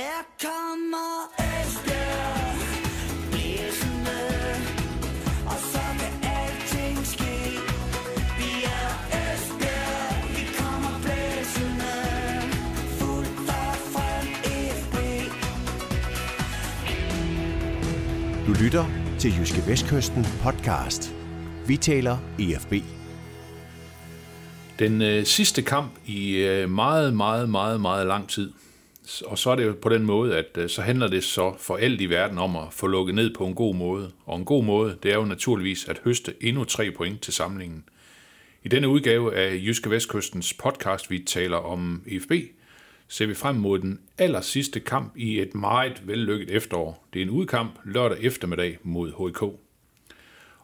Her kommer Esbjerg Blæsende Og så kan alting ske Vi er Esbjerg Vi kommer blæsende Fuldt og frem FB Du lytter til Jyske Vestkysten podcast. Vi taler EFB. Den øh, sidste kamp i øh, meget, meget, meget, meget lang tid. Og så er det jo på den måde, at øh, så handler det så for alt i verden om at få lukket ned på en god måde. Og en god måde, det er jo naturligvis at høste endnu tre point til samlingen. I denne udgave af Jyske Vestkystens podcast, vi taler om EFB, ser vi frem mod den aller sidste kamp i et meget vellykket efterår. Det er en udkamp lørdag eftermiddag mod HK.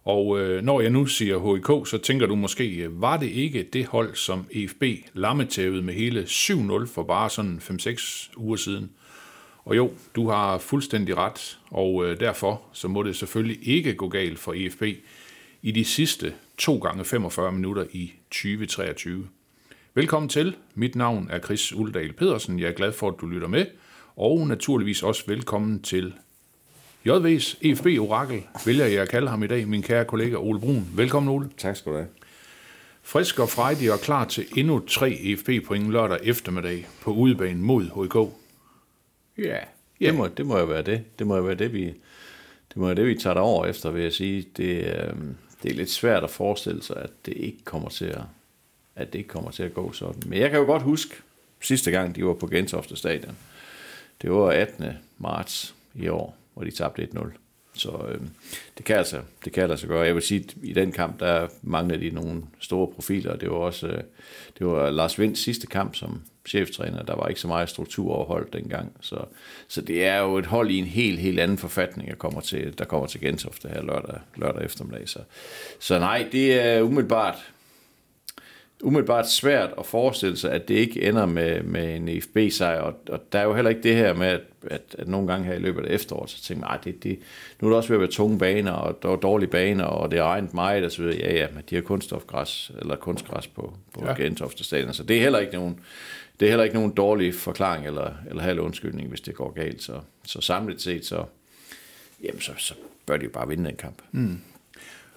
Og øh, når jeg nu siger HIK, så tænker du måske, øh, var det ikke det hold, som EFB lammetævede med hele 7-0 for bare sådan 5-6 uger siden? Og jo, du har fuldstændig ret, og øh, derfor så må det selvfølgelig ikke gå galt for EFB i de sidste 2 gange 45 minutter i 2023. Velkommen til. Mit navn er Chris Uldal Pedersen. Jeg er glad for, at du lytter med. Og naturligvis også velkommen til JV's EFB-orakel, vælger jeg at kalde ham i dag, min kære kollega Ole Brun. Velkommen, Ole. Tak skal du have. Frisk og frejdig og klar til endnu tre EFB-point lørdag eftermiddag på udebane mod HK. Ja, Ja. det må, det må jo være det. Det må jo være det, vi, det må være det, vi tager over efter, vil jeg sige. Det, øh, det er lidt svært at forestille sig, at det ikke kommer til at, at det ikke kommer til at gå sådan. Men jeg kan jo godt huske sidste gang, de var på Gentofte Stadion. Det var 18. marts i år, hvor de tabte 1-0. Så øh, det, kan altså, det kan altså gøre. Jeg vil sige, at i den kamp, der manglede de nogle store profiler. Det var også øh, det var Lars Vinds sidste kamp som cheftræner. Der var ikke så meget struktur overholdt dengang. Så, så det er jo et hold i en helt, helt anden forfatning, der kommer til, der kommer til Gentofte her lørdag, lørdag eftermiddag. Så, så nej, det er umiddelbart umiddelbart svært at forestille sig, at det ikke ender med, med en EFB-sejr, og, og der er jo heller ikke det her med, at, at, at nogle gange her i løbet af efteråret, så tænker man, det, det, nu er det også ved at være tunge baner, og der er dårlige baner, og det har regnet meget, og så videre. Ja, ja, men de har kunststofgræs, eller kunstgræs på, på ja. Gentofte Stadion, så det er heller ikke nogen, det er heller ikke nogen dårlig forklaring, eller, eller halv undskyldning, hvis det går galt. Så, så samlet set, så, jamen, så, så bør de jo bare vinde den kamp. Mm.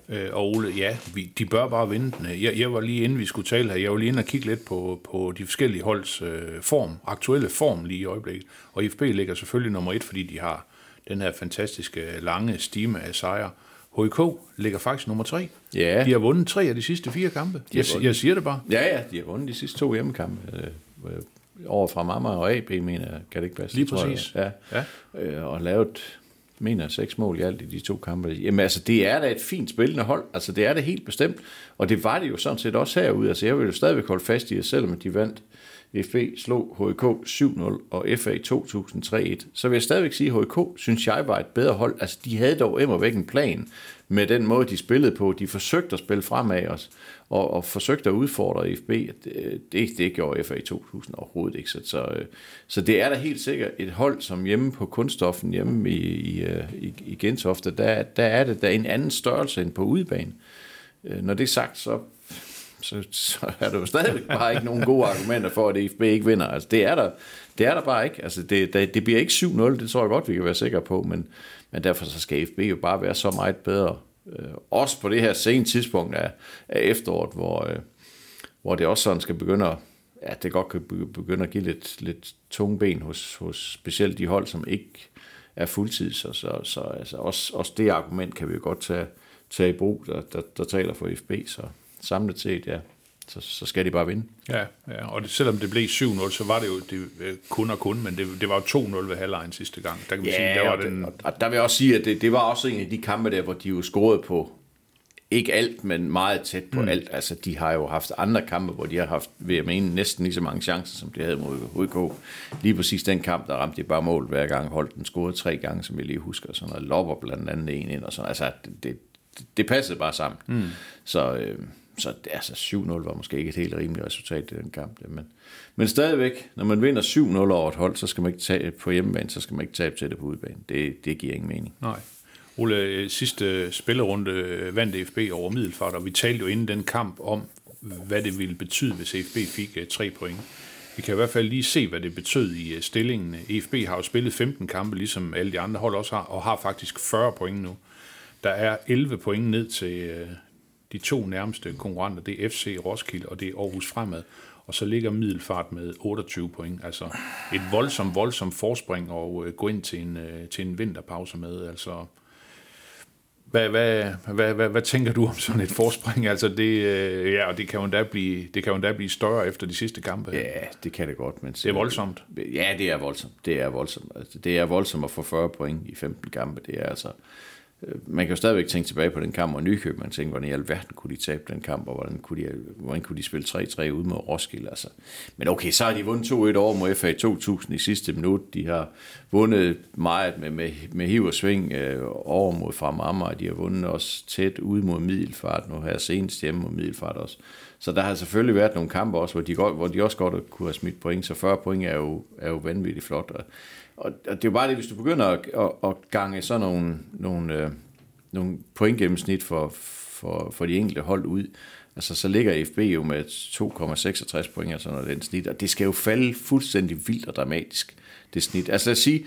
Øh, og Ole, ja, vi, de bør bare vinde den. Jeg, jeg var lige inden vi skulle tale her, jeg var lige inde og kigge lidt på, på de forskellige holds øh, form, aktuelle form lige i øjeblikket. Og IFB ligger selvfølgelig nummer et, fordi de har den her fantastiske lange stime af sejre. HK ligger faktisk nummer tre. Ja. De har vundet tre af de sidste fire kampe. Jeg, jeg siger det bare. Ja, ja, de har vundet de sidste to hjemmekampe. Øh, øh, over fra Mamma og AB, mener jeg, kan det ikke passe? Lige tror jeg, præcis. Ja. Ja. Øh, og lavet, mener seks mål i alt i de to kampe. Jamen altså, det er da et fint spillende hold. Altså, det er det helt bestemt. Og det var det jo sådan set også herude. Altså, jeg vil jo stadigvæk holde fast i, at selvom de vandt FB slog HK 7-0 og FA 2003-1, så vil jeg stadigvæk sige, at HK, synes jeg, var et bedre hold. Altså, de havde dog immer væk en plan med den måde, de spillede på. De forsøgte at spille fremad os, og, og forsøgte at udfordre FB. Det, det, det gjorde FA 2000 overhovedet ikke. Så, så, øh, så det er da helt sikkert et hold, som hjemme på kunststoffen, hjemme i, i, øh, i, i Gentofte, der, der er det der en anden størrelse end på udebane. Øh, når det er sagt, så så, så er der jo stadigvæk bare ikke nogen gode argumenter for, at FB ikke vinder. Altså, det er der, det er der bare ikke. Altså, det, det, det bliver ikke 7-0, det tror jeg godt, vi kan være sikre på, men, men derfor så skal FB jo bare være så meget bedre. Øh, også på det her sene tidspunkt af, af efteråret, hvor, øh, hvor det også sådan skal begynde at, ja, det godt kan begynde at give lidt, lidt tunge ben hos, hos specielt de hold, som ikke er fuldtid. Så, så, så altså også, også det argument kan vi jo godt tage, tage i brug, der, der, der taler for FB. Så samlet set, ja, så, så skal de bare vinde. Ja, ja. og det, selvom det blev 7-0, så var det jo det, øh, kun og kun, men det, det var jo 2-0 ved halvlejen sidste gang. Der kan vi sige, der var og, den... det, og der vil jeg også sige, at det, det var også en af de kampe der, hvor de jo scorede på ikke alt, men meget tæt på mm. alt. Altså, de har jo haft andre kampe, hvor de har haft, vil jeg mene, næsten lige så mange chancer, som de havde mod HK. Lige præcis den kamp, der ramte de bare mål hver gang, holdt den scoret tre gange, som jeg lige husker, sådan noget, lopper blandt andet en ind, og sådan, altså, det, det, det passede bare sammen. Mm. Så, øh, så altså 7-0 var måske ikke et helt rimeligt resultat i den kamp. Men, men stadigvæk, når man vinder 7-0 over et hold, så skal man ikke tage på hjemmebane, så skal man ikke tabe til det på udebane. Det, det giver ingen mening. Nej. Ole, sidste spillerunde vandt FB over Middelfart, og vi talte jo inden den kamp om, hvad det ville betyde, hvis FB fik øh, tre point. Vi kan i hvert fald lige se, hvad det betød i øh, stillingen. EFB har jo spillet 15 kampe, ligesom alle de andre hold også har, og har faktisk 40 point nu. Der er 11 point ned til øh, de to nærmeste konkurrenter. Det er FC Roskilde, og det er Aarhus Fremad. Og så ligger Middelfart med 28 point. Altså et voldsomt, voldsomt forspring og øh, gå ind til en, øh, til en vinterpause med. Altså, hvad, hvad, hvad, hvad, hvad tænker du om sådan et forspring? Altså det, øh, ja, og det kan jo endda blive, det kan jo endda blive større efter de sidste kampe. Ja, det kan det godt. Men Det er voldsomt. Ja, det er voldsomt. Det er voldsomt. Altså, det er voldsomt at få 40 point i 15 kampe. Det er altså... Øh, man kan jo stadigvæk tænke tilbage på den kamp mod Nykøb. Man tænker, hvordan i alverden kunne de tabe den kamp, og hvordan kunne de, hvordan kunne de spille 3-3 ud mod Roskilde. Altså. Men okay, så har de vundet 2-1 over mod FA 2000 i sidste minut. De har vundet meget med, med, med hiv og sving øh, over mod Frem Amager. De har vundet også tæt ud mod Middelfart. Nu her senest hjemme mod Middelfart også. Så der har selvfølgelig været nogle kampe også, hvor de, godt, hvor de også godt kunne have smidt point. Så 40 point er jo, er jo vanvittigt flot. Og, og, og det er jo bare det, hvis du begynder at, at, at gange sådan nogle, nogle, øh, nogle pointgennemsnit for, for, for de enkelte hold ud, altså så ligger FB jo med 2,66 point, altså noget den snit, og det skal jo falde fuldstændig vildt og dramatisk, det snit. Altså lad os sige,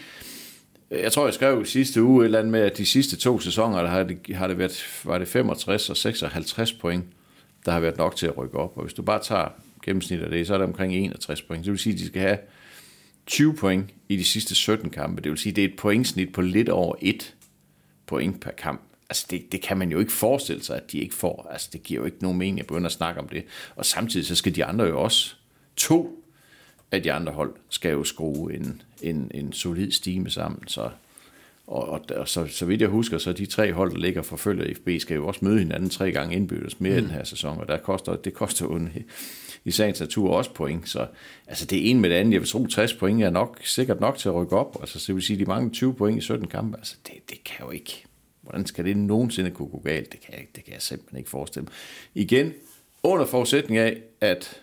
jeg tror, jeg skrev sidste uge et eller andet med, at de sidste to sæsoner, der har det, har det været, var det 65 og 56 point, der har været nok til at rykke op. Og hvis du bare tager gennemsnittet af det, så er det omkring 61 point. Det vil sige, at de skal have 20 point i de sidste 17 kampe. Det vil sige, det er et pointsnit på lidt over 1 point per kamp. Altså det, det kan man jo ikke forestille sig, at de ikke får. Altså det giver jo ikke nogen mening at begynde at snakke om det. Og samtidig så skal de andre jo også, to af de andre hold, skal jo skrue en, en, en solid stime sammen. Så, og, og, og så, så vidt jeg husker, så de tre hold, der ligger for følge FB, skal jo også møde hinanden tre gange indbyrdes mere mm. i den her sæson, og der koster, det koster jo i sagens natur også point. Så altså det er en med det andet. Jeg vil tro, 60 point er nok, sikkert nok til at rykke op. Altså, så vil sige, de mangler 20 point i 17 kampe. Altså det, det kan jo ikke. Hvordan skal det nogensinde kunne gå galt? Det kan jeg, det kan jeg simpelthen ikke forestille mig. Igen, under forudsætning af, at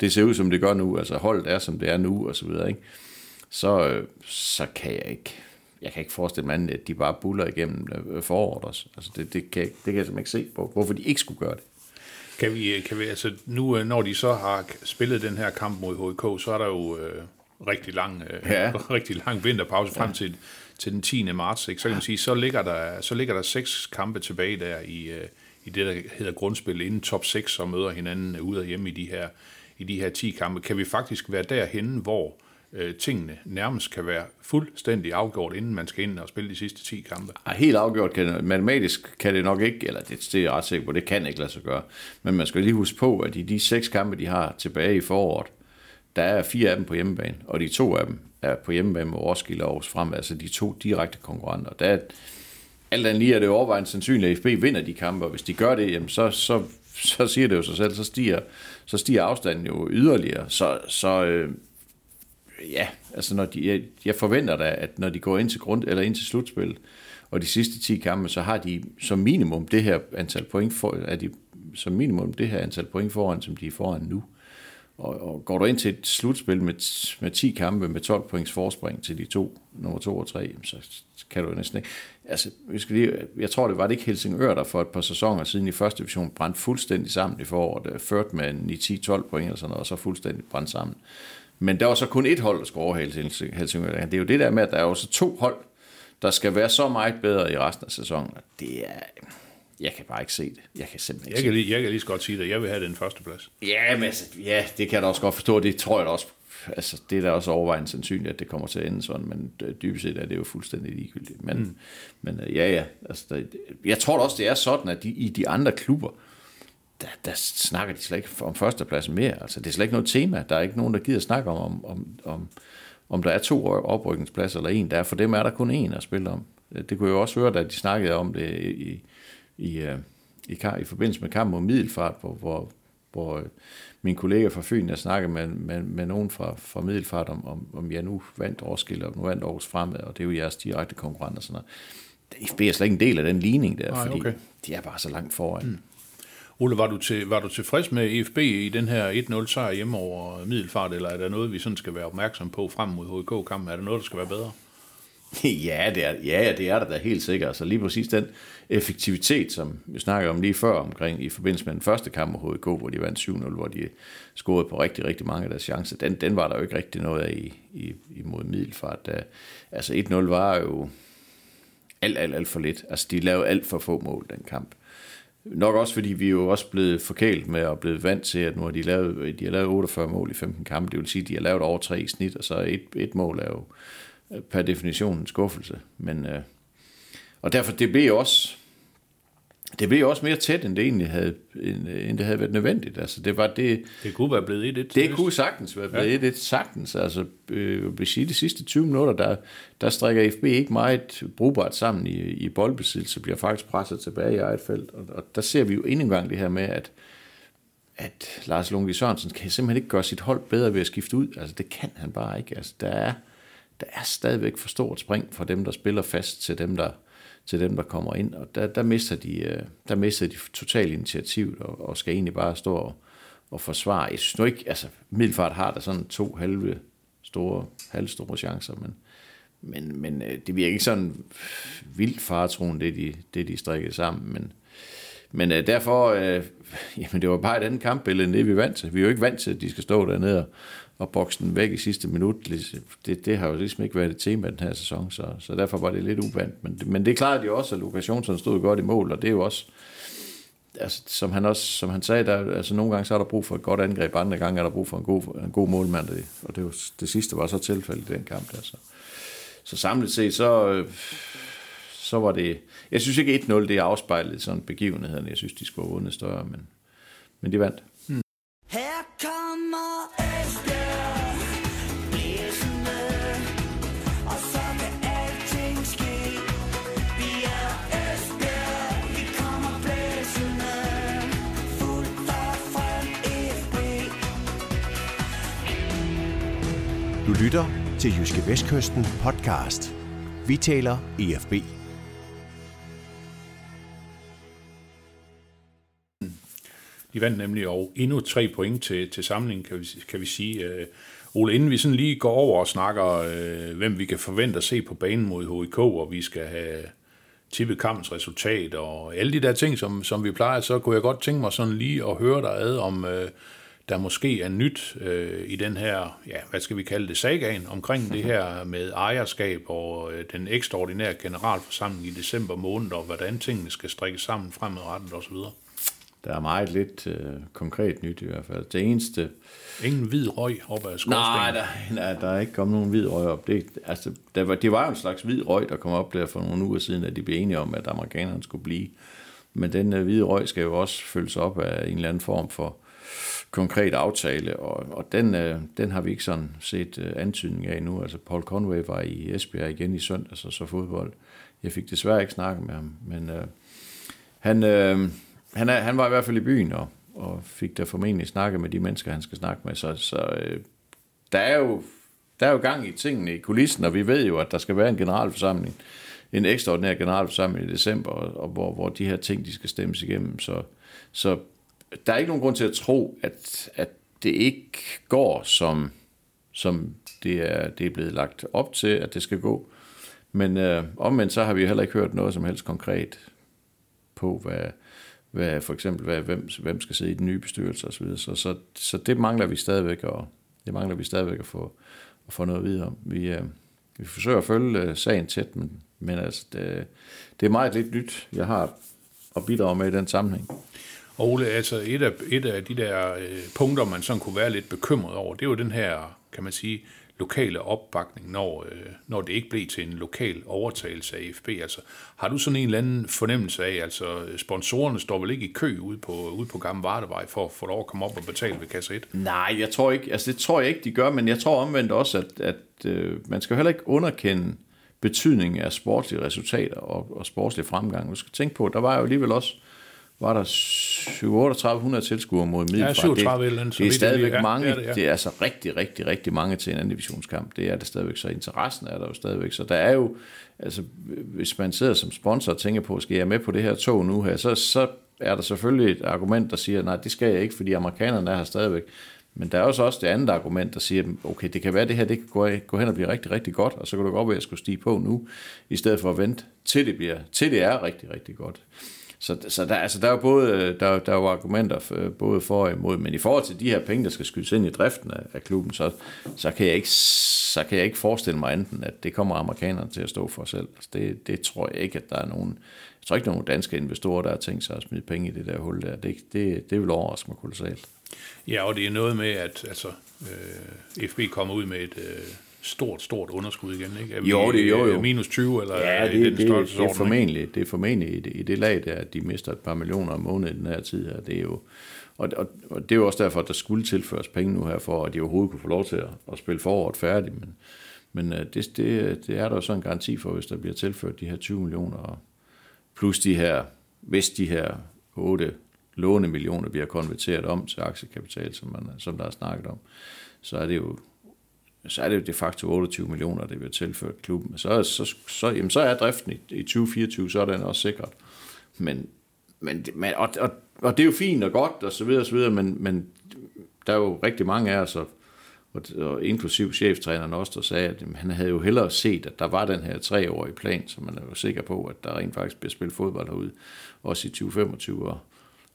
det ser ud, som det gør nu, altså holdet er, som det er nu, og så videre, ikke? Så, øh, så kan jeg ikke, jeg kan ikke forestille mig andet, at de bare buller igennem øh, foråret også. Altså det, det, kan, jeg- det kan jeg simpelthen ikke se på, hvorfor de ikke skulle gøre det. Kan vi, kan vi, altså nu, øh, når de så har spillet den her kamp mod HK, så er der jo øh, rigtig lang, øh, Ja. ja. rigtig lang vinterpause frem til, til den 10. marts. Ikke? Så kan man sige, så ligger, der, så ligger der seks kampe tilbage der i, øh, i det, der hedder grundspil, inden top 6, og møder hinanden ude og hjemme i de her, i de her 10 kampe. Kan vi faktisk være derhenne, hvor øh, Øh, tingene nærmest kan være fuldstændig afgjort, inden man skal ind og spille de sidste 10 kampe? Ej, helt afgjort kan det, matematisk kan det nok ikke, eller det, det er jeg ret sikker på, det kan ikke lade sig gøre. Men man skal lige huske på, at i de seks kampe, de har tilbage i foråret, der er fire af dem på hjemmebane, og de to af dem er på hjemmebane med Roskilde og Aarhus frem, altså de to direkte konkurrenter. Der er, alt andet lige er det overvejende sandsynligt, at FB vinder de kampe, og hvis de gør det, jamen så, så, så siger det jo sig selv, så stiger, så stiger afstanden jo yderligere. Så, så øh, ja, altså når de, jeg, jeg forventer da, at når de går ind til, grund, eller ind til slutspillet, og de sidste 10 kampe, så har de som minimum det her antal point, for, er de som minimum det her antal point foran, som de er foran nu. Og, og går du ind til et slutspil med, med 10 kampe med 12 points forspring til de to, nummer 2 og 3, så kan du næsten ikke. Altså, vi skal lige, jeg tror, det var det ikke Helsingør, der for et par sæsoner siden i første division brændte fuldstændig sammen i foråret, øh, ført med en 10-12 point eller sådan noget, og så fuldstændig brændt sammen. Men der var så kun et hold, der skulle overhale Helsing- Helsingør. Det er jo det der med, at der er jo så to hold, der skal være så meget bedre i resten af sæsonen. Det er... Jeg kan bare ikke se det. Jeg kan simpelthen ikke Jeg kan, lige, jeg kan lige så godt sige det. Jeg vil have den første plads. Ja, men altså, ja, det kan jeg da også godt forstå. Det tror jeg da også, altså, det er da også overvejende sandsynligt, at det kommer til at ende sådan, men øh, dybest set er det jo fuldstændig ligegyldigt. Men, mm. men øh, ja, ja, altså, der, jeg tror da også, det er sådan, at de, i de andre klubber, der, der snakker de slet ikke om førstepladsen mere. Altså, det er slet ikke noget tema. Der er ikke nogen, der gider snakke om, om, om, om, der er to oprykningspladser eller en. Der er, for dem er der kun en at spille om. Det kunne jeg jo også høre, da de snakkede om det i, i, øh, i, i, i forbindelse med kampen mod Middelfart, hvor, hvor, hvor øh, min kollega fra Fyn, jeg snakkede med, med, med nogen fra, fra Middelfart, om, om, om jeg nu vandt Roskilde, og nu vandt Aarhus Fremad, og det er jo jeres direkte konkurrenter og sådan noget. FB er slet ikke en del af den ligning der, Nej, fordi okay. de er bare så langt foran. Mm. Ole, var du, til, var du tilfreds med EFB i den her 1-0 sejr hjemme over Middelfart, eller er der noget, vi sådan skal være opmærksom på frem mod HK-kampen? Er der noget, der skal være bedre? Ja, det er, ja, det er der da helt sikkert. Altså lige præcis den effektivitet, som vi snakkede om lige før omkring i forbindelse med den første kamp mod HK, hvor de vandt 7-0, hvor de scorede på rigtig, rigtig mange af deres chancer, den, den var der jo ikke rigtig noget af i, i, imod Middelfart. Da, altså 1-0 var jo alt, alt, alt for lidt. Altså de lavede alt for få mål den kamp. Nok også fordi vi er jo også blevet forkælet med og blevet vant til, at nu har de lavet, de har lavet 48 mål i 15 kampe. Det vil sige, at de har lavet over tre i snit, og så et, et mål er jo øh, per definition en skuffelse. Men, øh, og derfor, det blev også, det blev også mere tæt, end det egentlig havde, end, end det havde været nødvendigt. Altså, det var det... Det kunne være blevet 1-1. Det kunne sagtens være blevet ja. 1-1, sagtens. Altså, øh, vil sige, de sidste 20 minutter, der, der strækker FB ikke meget brugbart sammen i, i boldbesiddelse, bliver faktisk presset tilbage i eget felt. Og, og der ser vi jo endnu en gang det her med, at at Lars Lungi Sørensen kan simpelthen ikke gøre sit hold bedre ved at skifte ud. Altså, det kan han bare ikke. Altså, der er, der er stadigvæk for stort spring fra dem, der spiller fast, til dem, der, til dem, der kommer ind. Og der, der, mister, de, øh, der mister de totalt initiativet, og, og skal egentlig bare stå og, og forsvare. Jeg synes nu ikke, altså Middelfart har der sådan to halve store, halvstore chancer, men, men, men øh, det virker ikke sådan vildt faretroen, det de, det de strikkede sammen, men, men øh, derfor, øh, jamen det var bare et andet kampbillede, end det vi er vant til. Vi er jo ikke vant til, at de skal stå dernede og, at bokse den væk i sidste minut. Det, det har jo ligesom ikke været et tema den her sæson, så, så derfor var det lidt uvandt. Men, men det klarede jo også, at Lukas Jonsson stod godt i mål, og det er jo også, altså, som han også som han sagde, der, altså nogle gange så er der brug for et godt angreb, andre gange er der brug for en god, en god målmand, og det, var, det sidste var så tilfældet i den kamp der. Så, så samlet set, så, øh, så var det, jeg synes ikke 1-0, det er sådan begivenheden, jeg synes, de skulle have vundet større, men, men de vandt. Til Jyske Vestkysten podcast. Vi taler EFB. De vandt nemlig og endnu tre point til, til samlingen, kan vi, kan vi sige. Øh, Ole, inden vi sådan lige går over og snakker, øh, hvem vi kan forvente at se på banen mod HIK, og vi skal have tippet kampens resultat, og alle de der ting, som, som vi plejer, så kunne jeg godt tænke mig sådan lige at høre dig ad, om øh, der måske er nyt øh, i den her, ja, hvad skal vi kalde det, sagaen, omkring det her med ejerskab og øh, den ekstraordinære generalforsamling i december måned, og hvordan tingene skal strikkes sammen fremadrettet osv. Der er meget lidt øh, konkret nyt i hvert fald. Det eneste... Ingen hvid røg op ad skorstenen. Nej, der, nej, der er ikke kommet nogen hvid røg op. Det, altså, der var, det var jo en slags hvid røg, der kom op der for nogle uger siden, at de blev enige om, at amerikanerne skulle blive. Men den øh, hvide røg skal jo også følges op af en eller anden form for konkret aftale, og, og den, øh, den har vi ikke sådan set øh, antydning af nu. Altså Paul Conway var i Esbjerg igen i søndags og så fodbold. Jeg fik desværre ikke snakket med ham, men øh, han, øh, han, er, han var i hvert fald i byen og, og fik da formentlig snakket med de mennesker, han skal snakke med. Så, så øh, der, er jo, der er jo gang i tingene i kulissen, og vi ved jo, at der skal være en generalforsamling, en ekstraordinær generalforsamling i december, og, og hvor, hvor de her ting de skal stemmes igennem. Så, så der er ikke nogen grund til at tro, at, at det ikke går, som, som det, er, det er blevet lagt op til, at det skal gå. Men øh, omvendt så har vi heller ikke hørt noget som helst konkret på, hvad, hvad for eksempel, hvad, hvem, hvem skal sidde i den nye bestyrelse osv. Så, så, så det mangler vi stadigvæk, og det mangler vi stadigvæk at få, at få noget videre om. Vi, øh, vi forsøger at følge øh, sagen tæt, men, men altså, det, det er meget lidt nyt, jeg har at bidrage med i den sammenhæng. Ole, altså et af, et af de der øh, punkter, man sådan kunne være lidt bekymret over, det er jo den her, kan man sige, lokale opbakning, når, øh, når det ikke blev til en lokal overtagelse af FB. Altså, har du sådan en eller anden fornemmelse af, altså sponsorerne står vel ikke i kø ude på, ude på Gamle Vardevej for at få lov at komme op og betale ved kasse 1? Nej, jeg tror ikke, altså det tror jeg ikke, de gør, men jeg tror omvendt også, at, at øh, man skal heller ikke underkende betydningen af sportslige resultater og, og sportslig fremgang. Du skal tænke på, der var jo alligevel også var der 3800 tilskuere mod Middelfart. Ja, 37 eller andet, det, så det er stadigvæk ja, mange. det er det er altså rigtig, rigtig, rigtig mange til en anden divisionskamp. Det er det stadigvæk, så interessen er der jo stadigvæk. Så der er jo, altså hvis man sidder som sponsor og tænker på, skal jeg med på det her tog nu her, så, så er der selvfølgelig et argument, der siger, nej, det skal jeg ikke, fordi amerikanerne er her stadigvæk. Men der er også også det andet argument, der siger, okay, det kan være, at det her det kan gå, gå hen og blive rigtig, rigtig godt, og så kan du godt være, at jeg skulle stige på nu, i stedet for at vente, til det, bliver, til det er rigtig, rigtig godt. Så, så der, altså, der er jo både øh, der, der er jo argumenter for, øh, både for og imod, men i forhold til de her penge, der skal skydes ind i driften af, af klubben, så, så, kan jeg ikke, så kan jeg ikke forestille mig enten, at det kommer amerikanerne til at stå for selv. Altså, det, det tror jeg ikke, at der er nogen, jeg tror ikke, der er nogen danske investorer, der har tænkt sig at smide penge i det der hul der. Det, det, det vil overraske mig kolossalt. Ja, og det er noget med, at altså, øh, FB kommer ud med et øh, stort, stort underskud igen, ikke? Er Jo, det- jo, jo. øh, Minus 20, eller Ja, det, den det, det, størrelsesorden, er ikke? formentlig, det er formentlig i det, i det lag der, at de mister et par millioner om måneden i den her tid her. Det er jo, og, og, og det er jo også derfor, at der skulle tilføres penge nu her, for at de overhovedet kunne få lov til at, at spille foråret færdigt. Men, men øh, det, det, det er der jo så en garanti for, hvis der bliver tilført de her 20 millioner, plus de her, hvis de her 8 lånemillioner bliver konverteret om til aktiekapital, som, man, som der er snakket om, så er det jo så er det jo de facto 28 millioner, det bliver tilført klubben. Så, så, så, jamen, så er driften i, i 2024, så er den også sikret. Men, men, men og, og, og, det er jo fint og godt, og så videre, og så videre, men, men der er jo rigtig mange af os, og, og, og inklusiv cheftræneren også, der sagde, at jamen, han havde jo hellere set, at der var den her treårige plan, så man er jo sikker på, at der rent faktisk bliver spillet fodbold herude, også i 2025 og,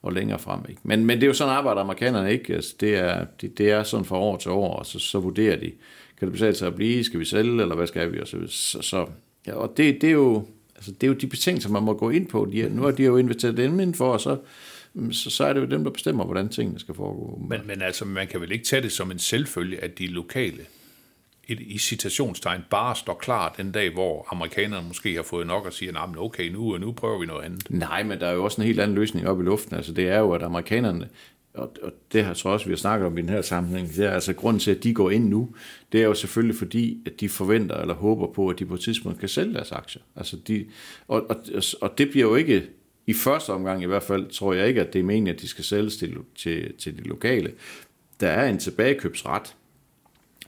og længere frem. Ikke? Men, men det er jo sådan arbejder amerikanerne ikke. Altså, det, er, det, det er sådan fra år til år, og så, så vurderer de, kan det betale sig at blive, skal vi sælge, eller hvad skal vi? Og så, så, så ja, og det, det, er jo, altså, det er jo de betingelser, man må gå ind på. De, nu har de jo inviteret dem indenfor, for, og så, så, så er det jo dem, der bestemmer, hvordan tingene skal foregå. Men, men altså, man kan vel ikke tage det som en selvfølge, at de lokale et, i citationstegn bare står klar den dag, hvor amerikanerne måske har fået nok og siger, nej, men okay, nu, nu prøver vi noget andet. Nej, men der er jo også en helt anden løsning op i luften. Altså, det er jo, at amerikanerne, og, og det har så også, vi har snakket om i den her sammenhæng, det er altså grunden til, at de går ind nu, det er jo selvfølgelig fordi, at de forventer eller håber på, at de på et tidspunkt kan sælge deres aktier. Altså de, og, og, og det bliver jo ikke, i første omgang i hvert fald, tror jeg ikke, at det er meningen, at de skal sælges til, til, til de lokale. Der er en tilbagekøbsret,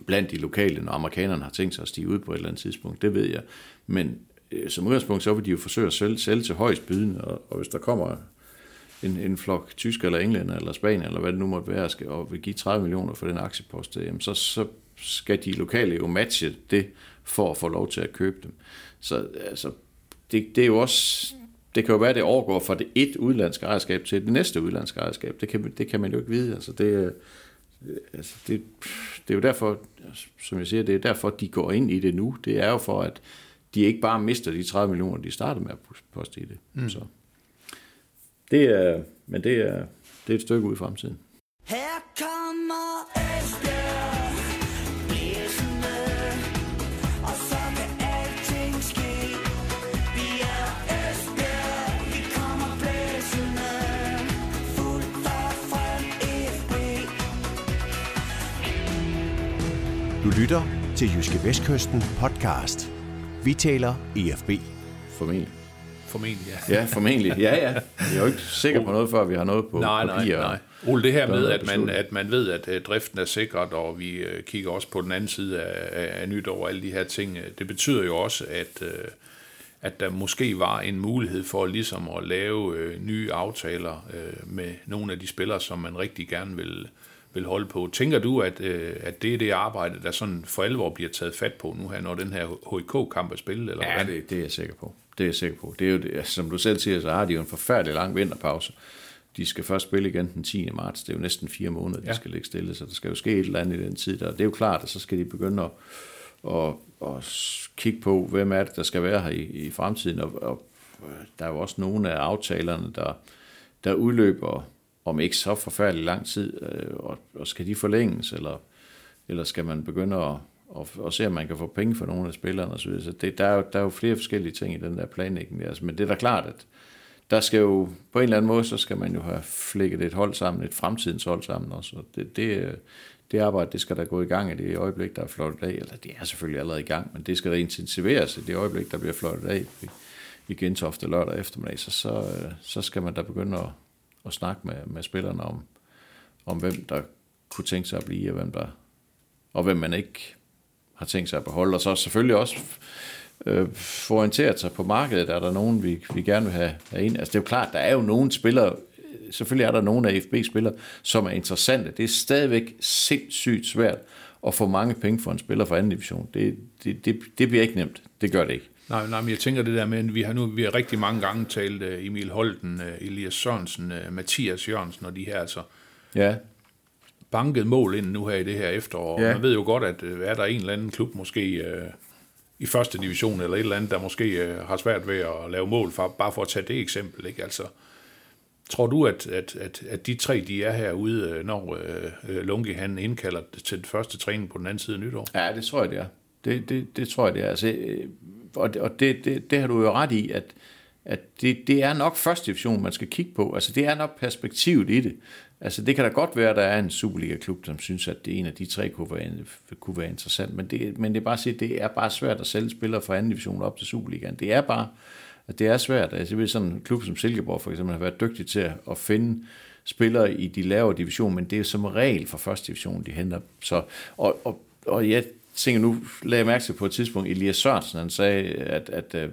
blandt de lokale, når amerikanerne har tænkt sig at stige ud på et eller andet tidspunkt. Det ved jeg. Men øh, som udgangspunkt, så vil de jo forsøge at sælge, sælge til højst bydende, og, og hvis der kommer en, en flok tysker eller englænder eller spanier, eller hvad det nu måtte være, skal, og vil give 30 millioner for den aktiepost, øh, jamen så, så skal de lokale jo matche det, for at få lov til at købe dem. Så altså, det, det er jo også, det kan jo være, at det overgår fra det et udlandske ejerskab til det næste udlandske ejerskab. Det kan, det kan man jo ikke vide. Altså, det, altså det, det er jo derfor, som jeg siger, det er derfor, de går ind i det nu. Det er jo for, at de ikke bare mister de 30 millioner, de startede med at poste i det. Mm. Så. Det er, men det er, det er et stykke ud i fremtiden. Her kommer Esbjerg Du lytter til Jyske Vestkysten podcast. Vi taler EFB. Formentlig. Formentlig, ja. Ja, formentlig. Ja, ja. Jeg er jo ikke sikker på noget, før vi har noget på Nej, nej, papir. nej. Ole, det her er med, at man, at man ved, at øh, driften er sikret, og vi øh, kigger også på den anden side af, af, nytår og alle de her ting, øh, det betyder jo også, at, at der måske var en mulighed for ligesom at lave nye aftaler med nogle af de spillere, som man rigtig gerne vil, vil holde på. Tænker du, at, øh, at det er det arbejde, der sådan for alvor bliver taget fat på nu her, når den her HIK-kamp er spillet? Eller Ja, hvordan? det, det er jeg sikker på. Det er jeg sikker på. Det er jo det, altså, som du selv siger, så har de jo en forfærdelig lang vinterpause. De skal først spille igen den 10. marts. Det er jo næsten fire måneder, de Ja. skal ligge stille, så der skal jo ske et eller andet i den tid. Der. Det er jo klart, at så skal de begynde at, at, at kigge på, hvem er det, der skal være her i, i fremtiden. Og, og der er jo også nogle af aftalerne, der, der udløber om ikke så forfærdelig lang tid, øh, og, og skal de forlænges, eller, eller skal man begynde at, og, og se, om man kan få penge for nogle af spillerne osv. Så det, der, er jo, der er jo flere forskellige ting i den der planlægning. Altså, men det er da klart, at der skal jo på en eller anden måde, så skal man jo have flækket et hold sammen, et fremtidens hold sammen også. Og det, det, det arbejde, det skal der gå i gang i det øjeblik, der er flottet af. Eller det er selvfølgelig allerede i gang, men det skal der intensiveres i det øjeblik, der bliver flottet af i, i Gentofte lørdag eftermiddag. Så, så, så skal man da begynde at, at snakke med, med spillerne om, om hvem der kunne tænke sig at blive, og hvem der og hvem man ikke har tænkt sig at beholde. Og så selvfølgelig også øh, få orienteret sig på markedet. Er der nogen, vi, vi gerne vil have, have ind? Altså det er jo klart, der er jo nogle spillere, selvfølgelig er der nogle af FB-spillere, som er interessante. Det er stadigvæk sindssygt svært at få mange penge for en spiller fra anden division. Det, det, det, det bliver ikke nemt. Det gør det ikke. Nej, nej, men jeg tænker det der med, at vi har nu vi har rigtig mange gange talt uh, Emil Holten, uh, Elias Sørensen, uh, Mathias Jørgensen og de her altså Ja, banket mål ind nu her i det her efterår. Ja. Man ved jo godt, at uh, er der en eller anden klub måske uh, i første division eller et eller andet, der måske uh, har svært ved at lave mål, for, bare for at tage det eksempel, ikke? Altså, tror du, at, at, at, at de tre, de er herude, når uh, Lunke han indkalder til den første træning på den anden side af nytår? Ja, det tror jeg, det er. Det, det, det tror jeg, det er. Altså, øh, og det, og det, det, det har du jo ret i, at, at det, det er nok første division, man skal kigge på. Altså, det er nok perspektivet i det. Altså, det kan da godt være, at der er en Superliga-klub, som synes, at det er en af de tre kunne være, kunne være interessant. Men det, men det er bare at sige, det er bare svært at sælge spillere fra anden division op til Superligaen. Det er bare, at det er svært. Altså, jeg ved, sådan en klub som Silkeborg for eksempel har været dygtig til at, at finde spillere i de lavere division, men det er som regel fra første division, de henter. Så, og, og, og jeg tænker nu, lagde jeg mærke til på et tidspunkt, Elias Sørensen, han sagde, at, at, at,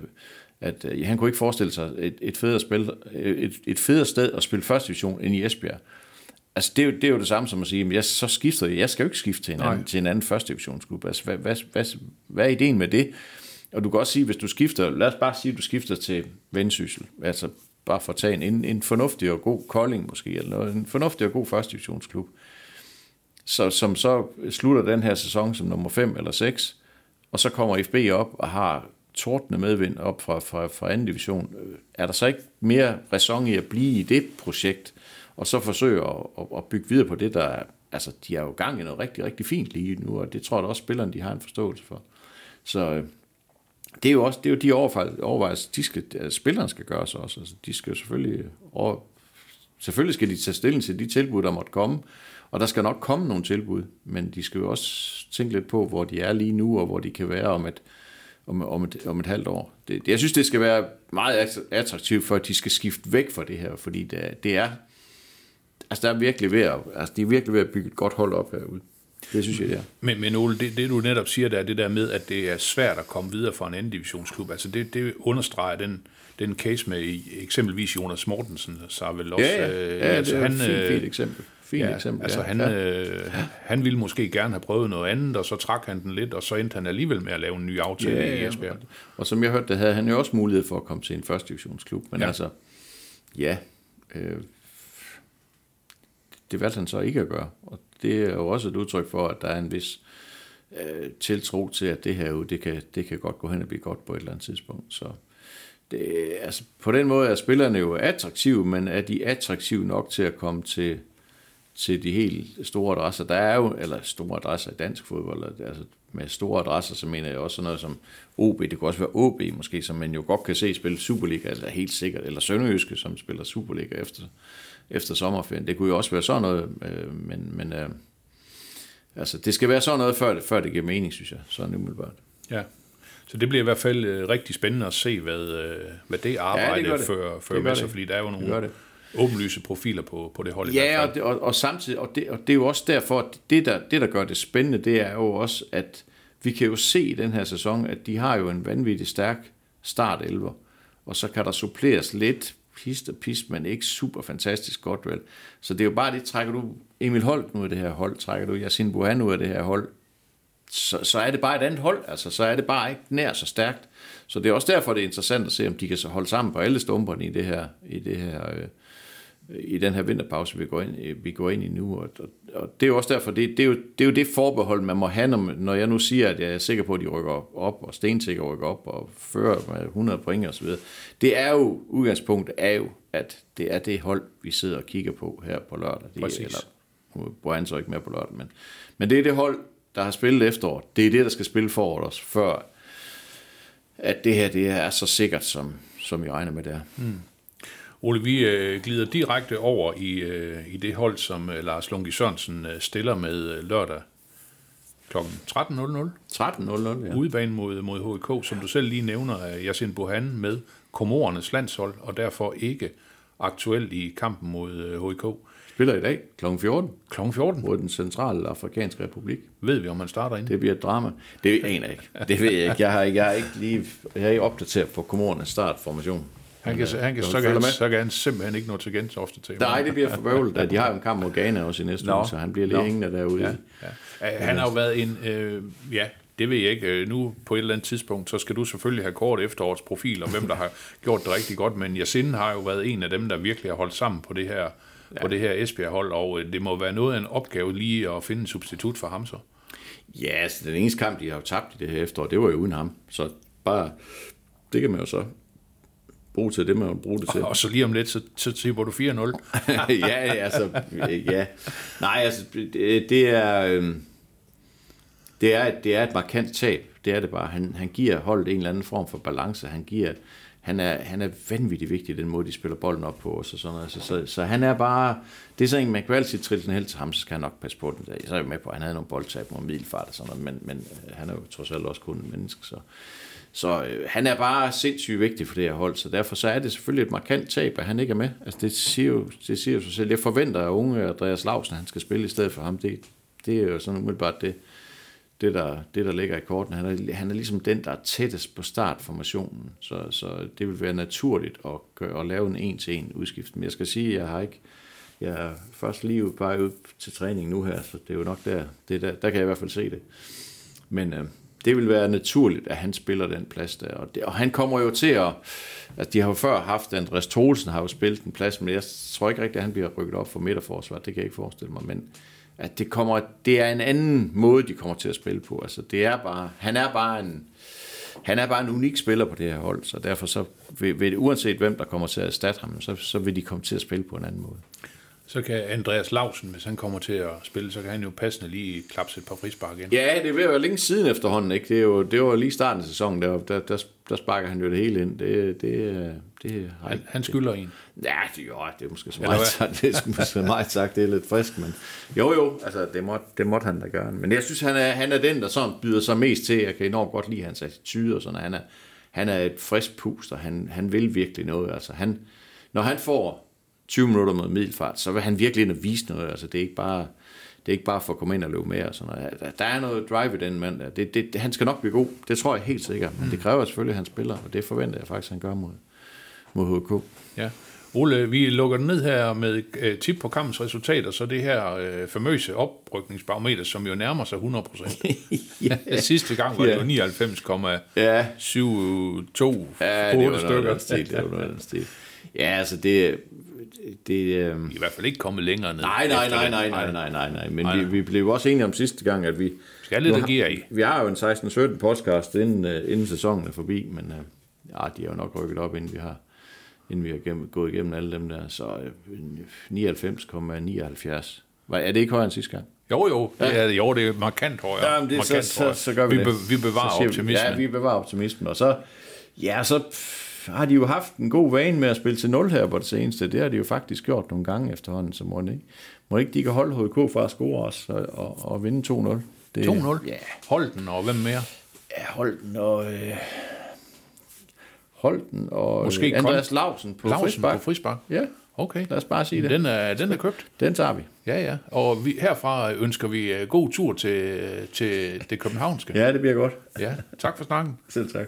at øh, han kunne ikke forestille sig et, et, federe spil, et, et federe sted at spille første division end i Esbjerg. Altså, det er, jo, det er jo det samme som at sige, at jeg, så skifter jeg. Jeg skal jo ikke skifte til en anden, til en anden første divisionsklub. Altså, hvad, hvad, hvad, hvad er ideen med det? Og du kan også sige, hvis du skifter, lad os bare sige, at du skifter til Vendsyssel, altså bare for at tage en, en, fornuftig og god Kolding måske, eller noget, en fornuftig og god første divisionsklub, så, som så slutter den her sæson som nummer 5 eller 6, og så kommer FB op og har tordne medvind op fra, fra, fra anden division. Øh, er der så ikke mere ræson i at blive i det projekt, og så forsøge at, at, at bygge videre på det, der er, altså de er jo gang i noget rigtig, rigtig fint lige nu, og det tror jeg da også spillerne, de har en forståelse for. Så øh, det er jo også det er jo de overvejelser, de skal, altså, spillerne skal gøre sig også. Altså, de skal jo selvfølgelig over, selvfølgelig skal de tage stilling til de tilbud, der måtte komme, og der skal nok komme nogle tilbud, men de skal jo også tænke lidt på, hvor de er lige nu, og hvor de kan være om et, om, om et, om et halvt år. Det, jeg synes, det skal være meget attraktivt for, at de skal skifte væk fra det her, fordi det, er- det er, altså der er virkelig ved at, altså de er virkelig ved at bygge et godt hold op herude. Det synes jeg, det er. Men, men Ole, det, det du netop siger, der er det der med, at det er svært at komme videre fra en anden divisionsklub. Altså det, det understreger den, den case med eksempelvis Jonas Mortensen, så vel også... Ja, ja, øh, ja altså, det er et fint, fint eksempel. Fint Ja, eksempel, altså ja. han, ja. øh, han ville måske gerne have prøvet noget andet, og så trak han den lidt, og så endte han alligevel med at lave en ny aftale Ja, i ja, Esbjerg. Og som jeg hørte, der havde han jo også mulighed for at komme til en første divisionsklub. Men ja. Ja. altså, ja, øh, det valgte han så ikke at gøre. Og det er jo også et udtryk for, at der er en vis øh, tiltro til, at det her jo, det kan, det kan godt gå hen og blive godt på et eller andet tidspunkt. Så det, altså, på den måde er spillerne jo attraktive, men er de attraktive nok til at komme til, til de helt store adresser? Der er jo, eller store adresser i dansk fodbold, altså med store adresser, så mener jeg også sådan noget som OB, det kunne også være OB måske, som man jo godt kan se spille Superliga, eller helt sikkert, eller Sønderjyske, som spiller Superliga efter, efter sommerferien. Det kunne jo også være sådan noget, øh, men, men øh, altså, det skal være sådan noget, før det, før det giver mening, synes jeg, sådan umiddelbart. Ja. Så det bliver i hvert fald øh, rigtig spændende at se, hvad, øh, hvad det arbejde ja, det. fører, fører Det med sig, det. fordi der er jo Det gør nogle det. Åbenlyse profiler på, på det hold i Ja, og, det, og, og samtidig, og det, og det er jo også derfor, at det der, det der gør det spændende, det er jo også, at vi kan jo se i den her sæson, at de har jo en vanvittig stærk start 11, og så kan der suppleres lidt pist og pist, men ikke super fantastisk godt vel. Så det er jo bare det, trækker du Emil Holt nu af det her hold, trækker du Yasin Buhan ud af det her hold, så, så er det bare et andet hold, altså så er det bare ikke nær så stærkt. Så det er også derfor, det er interessant at se, om de kan så holde sammen på alle stumperne i det her, i det her øh, i den her vinterpause, vi går ind, vi går ind i nu. Og, og, og det er jo også derfor, det, det, er jo, det er jo det forbehold, man må have, når, når jeg nu siger, at jeg er sikker på, at de rykker op, og Stensikker rykker op, og fører med 100 point videre. Det er jo, udgangspunktet er jo, at det er det hold, vi sidder og kigger på her på lørdag. Det, Præcis. Eller, nu han så ikke med på lørdag, men, men det er det hold, der har spillet efterår. Det er det, der skal spille foråret også, før at det her det er så sikkert, som, som jeg regner med det er. Ole, vi øh, glider direkte over i, øh, i det hold, som øh, Lars Lunke Sørensen øh, stiller med øh, lørdag kl. 13.00. 13.00, ja. Udebane mod, mod HK, som du selv lige nævner, er Yasin Bohan med Komorernes landshold, og derfor ikke aktuelt i kampen mod øh, HK. Spiller i dag kl. 14 Kl. 14 mod den centrale afrikanske republik. ved vi, om han starter ind. Det bliver et drama. Det aner jeg ikke. Det ved jeg ikke. Jeg har ikke, jeg har ikke lige jeg har ikke opdateret på Komorernes startformation. Han kan, han kan, Så kan han, så kan han simpelthen ikke nå til Gentofte til. Nej, det bliver for bøvlet. da. De har jo en kamp mod Ghana også i næste Nå. uge, så han bliver lige hængende derude. Ja, ja. Han har jo været en... Øh, ja, det ved jeg ikke. Øh, Nu på et eller andet tidspunkt, så skal du selvfølgelig have kort efterårets profil, og hvem der har gjort det rigtig godt. Men Yasin har jo været en af dem, der virkelig har holdt sammen på det her, ja. på det her Esbjerg-hold, og øh, det må være noget af en opgave lige at finde en substitut for ham så. Ja, altså den eneste kamp, de har jo tabt i det her efterår, det var jo uden ham. Så bare, det kan man jo så bruge til det, man vil bruge det til. Og så lige om lidt, så, så tipper du 4-0. ja, altså, ja. Nej, altså, det, det er, øhm, det er, det er et markant tab. Det er det bare. Han, han giver holdet en eller anden form for balance. Han giver, han er, han er vanvittigt vigtig i den måde, de spiller bolden op på os og sådan noget. Så, så, så han er bare, det er sådan en, man kan altid trille den helt til ham, så skal han nok passe på den. Så er jeg med på, at han havde nogle boldtab mod middelfart og sådan noget, men, men øh, han er jo trods alt også kun en menneske, så, så øh, han er bare sindssygt vigtig for det her hold, så derfor så er det selvfølgelig et markant tab, at han ikke er med. Altså det siger jo, det siger jo sig selv. Jeg forventer, at unge Andreas Lausen, han skal spille i stedet for ham. Det, det er jo sådan umiddelbart det, det der, det, der ligger i korten. Han er, han er ligesom den, der er tættest på startformationen, så, så det vil være naturligt at, gøre, at lave en en-til-en udskift. Men jeg skal sige, at jeg har ikke, jeg er først lige bare ud til træning nu her, så det er jo nok der, det er der, der kan jeg i hvert fald se det. Men øh, det vil være naturligt, at han spiller den plads der. Og, det, og han kommer jo til at... Altså, de har jo før haft, Andreas Tholsen har jo spillet en plads, men jeg tror ikke rigtigt, at han bliver rykket op for midterforsvar. Det kan jeg ikke forestille mig. Men at det, kommer, det er en anden måde, de kommer til at spille på. Altså, det er bare, han er bare en... Han er bare en unik spiller på det her hold, så derfor så vil, vil uanset hvem der kommer til at erstatte ham, så, så vil de komme til at spille på en anden måde. Så kan Andreas Lausen, hvis han kommer til at spille, så kan han jo passende lige klapse et par frispark ind. Ja, det er ved at være længe siden efterhånden, ikke? Det, er jo, det var lige starten af sæsonen, der, der, der, der sparker han jo det hele ind. Det, det, det Han, han skylder en. Ja, det, jo, det er måske så meget sagt, det er måske meget sagt, det er lidt frisk, men jo jo, altså det måtte, det måtte han da gøre. Men jeg synes, han er, han er den, der sådan byder sig mest til. Jeg kan enormt godt lide hans attitude og sådan, han er, han er et frisk pust, og han, han vil virkelig noget. Altså han, når han får 20 minutter med middelfart, så vil han virkelig ind og vise noget. Altså det er ikke bare, det er ikke bare for at komme ind og løbe med og sådan noget. Der, der er noget drive i den mand der. Det, det, han skal nok blive god, det tror jeg helt sikkert. Men det kræver selvfølgelig, at han spiller, og det forventer jeg faktisk, at han gør mod, mod HK. Ja. Ole, vi lukker ned her med øh, tip på kampens resultater, så det her øh, famøse oprykningsbarometer, som jo nærmer sig 100 procent. ja. Sidste gang var det jo 99,72 Ja, ja, Ja, det var 8 noget af stykker. stil. Det var noget stil. Ja, altså det... det øhm, I hvert fald ikke kommet længere ned. nej, nej, nej, nej, nej, nej, nej, nej. Men Nej, vi, nej. vi blev også enige om sidste gang, at vi... Skal lidt har- jer i. Vi har jo en 16-17 podcast, inden, uh, inden sæsonen er forbi, men uh, ja, de har jo nok rykket op, inden vi har, inden vi har gennem, gået igennem alle dem der. Så uh, 99,79. Var- Er det ikke højere end sidste gang? Jo, jo, det er, jo, det er markant højere. Ja, men det, så, markant så, højere. så gør vi, vi det. Be, vi bevarer Så siger vi- optimismen. Ja, vi bevarer optimismen. Og så, ja, så har de jo haft en god vane med at spille til 0 her på det seneste. Det har de jo faktisk gjort nogle gange efterhånden, så må ikke. Må ikke de kan holde HK fra at score os og, og, og vinde 2-0. Det, 2-0. Ja, Hold den, og hvem mere? ja Holden og... Øh, Holden og Måske Måske Andreas Lausen på Lausen frispark. på frispark. Ja, Okay. lad os bare sige det. Den er, den er købt. Den tager vi. Ja, ja. Og vi, herfra ønsker vi øh, god tur til, til det københavnske. Ja, det bliver godt. Ja. Tak for snakken. Selv tak.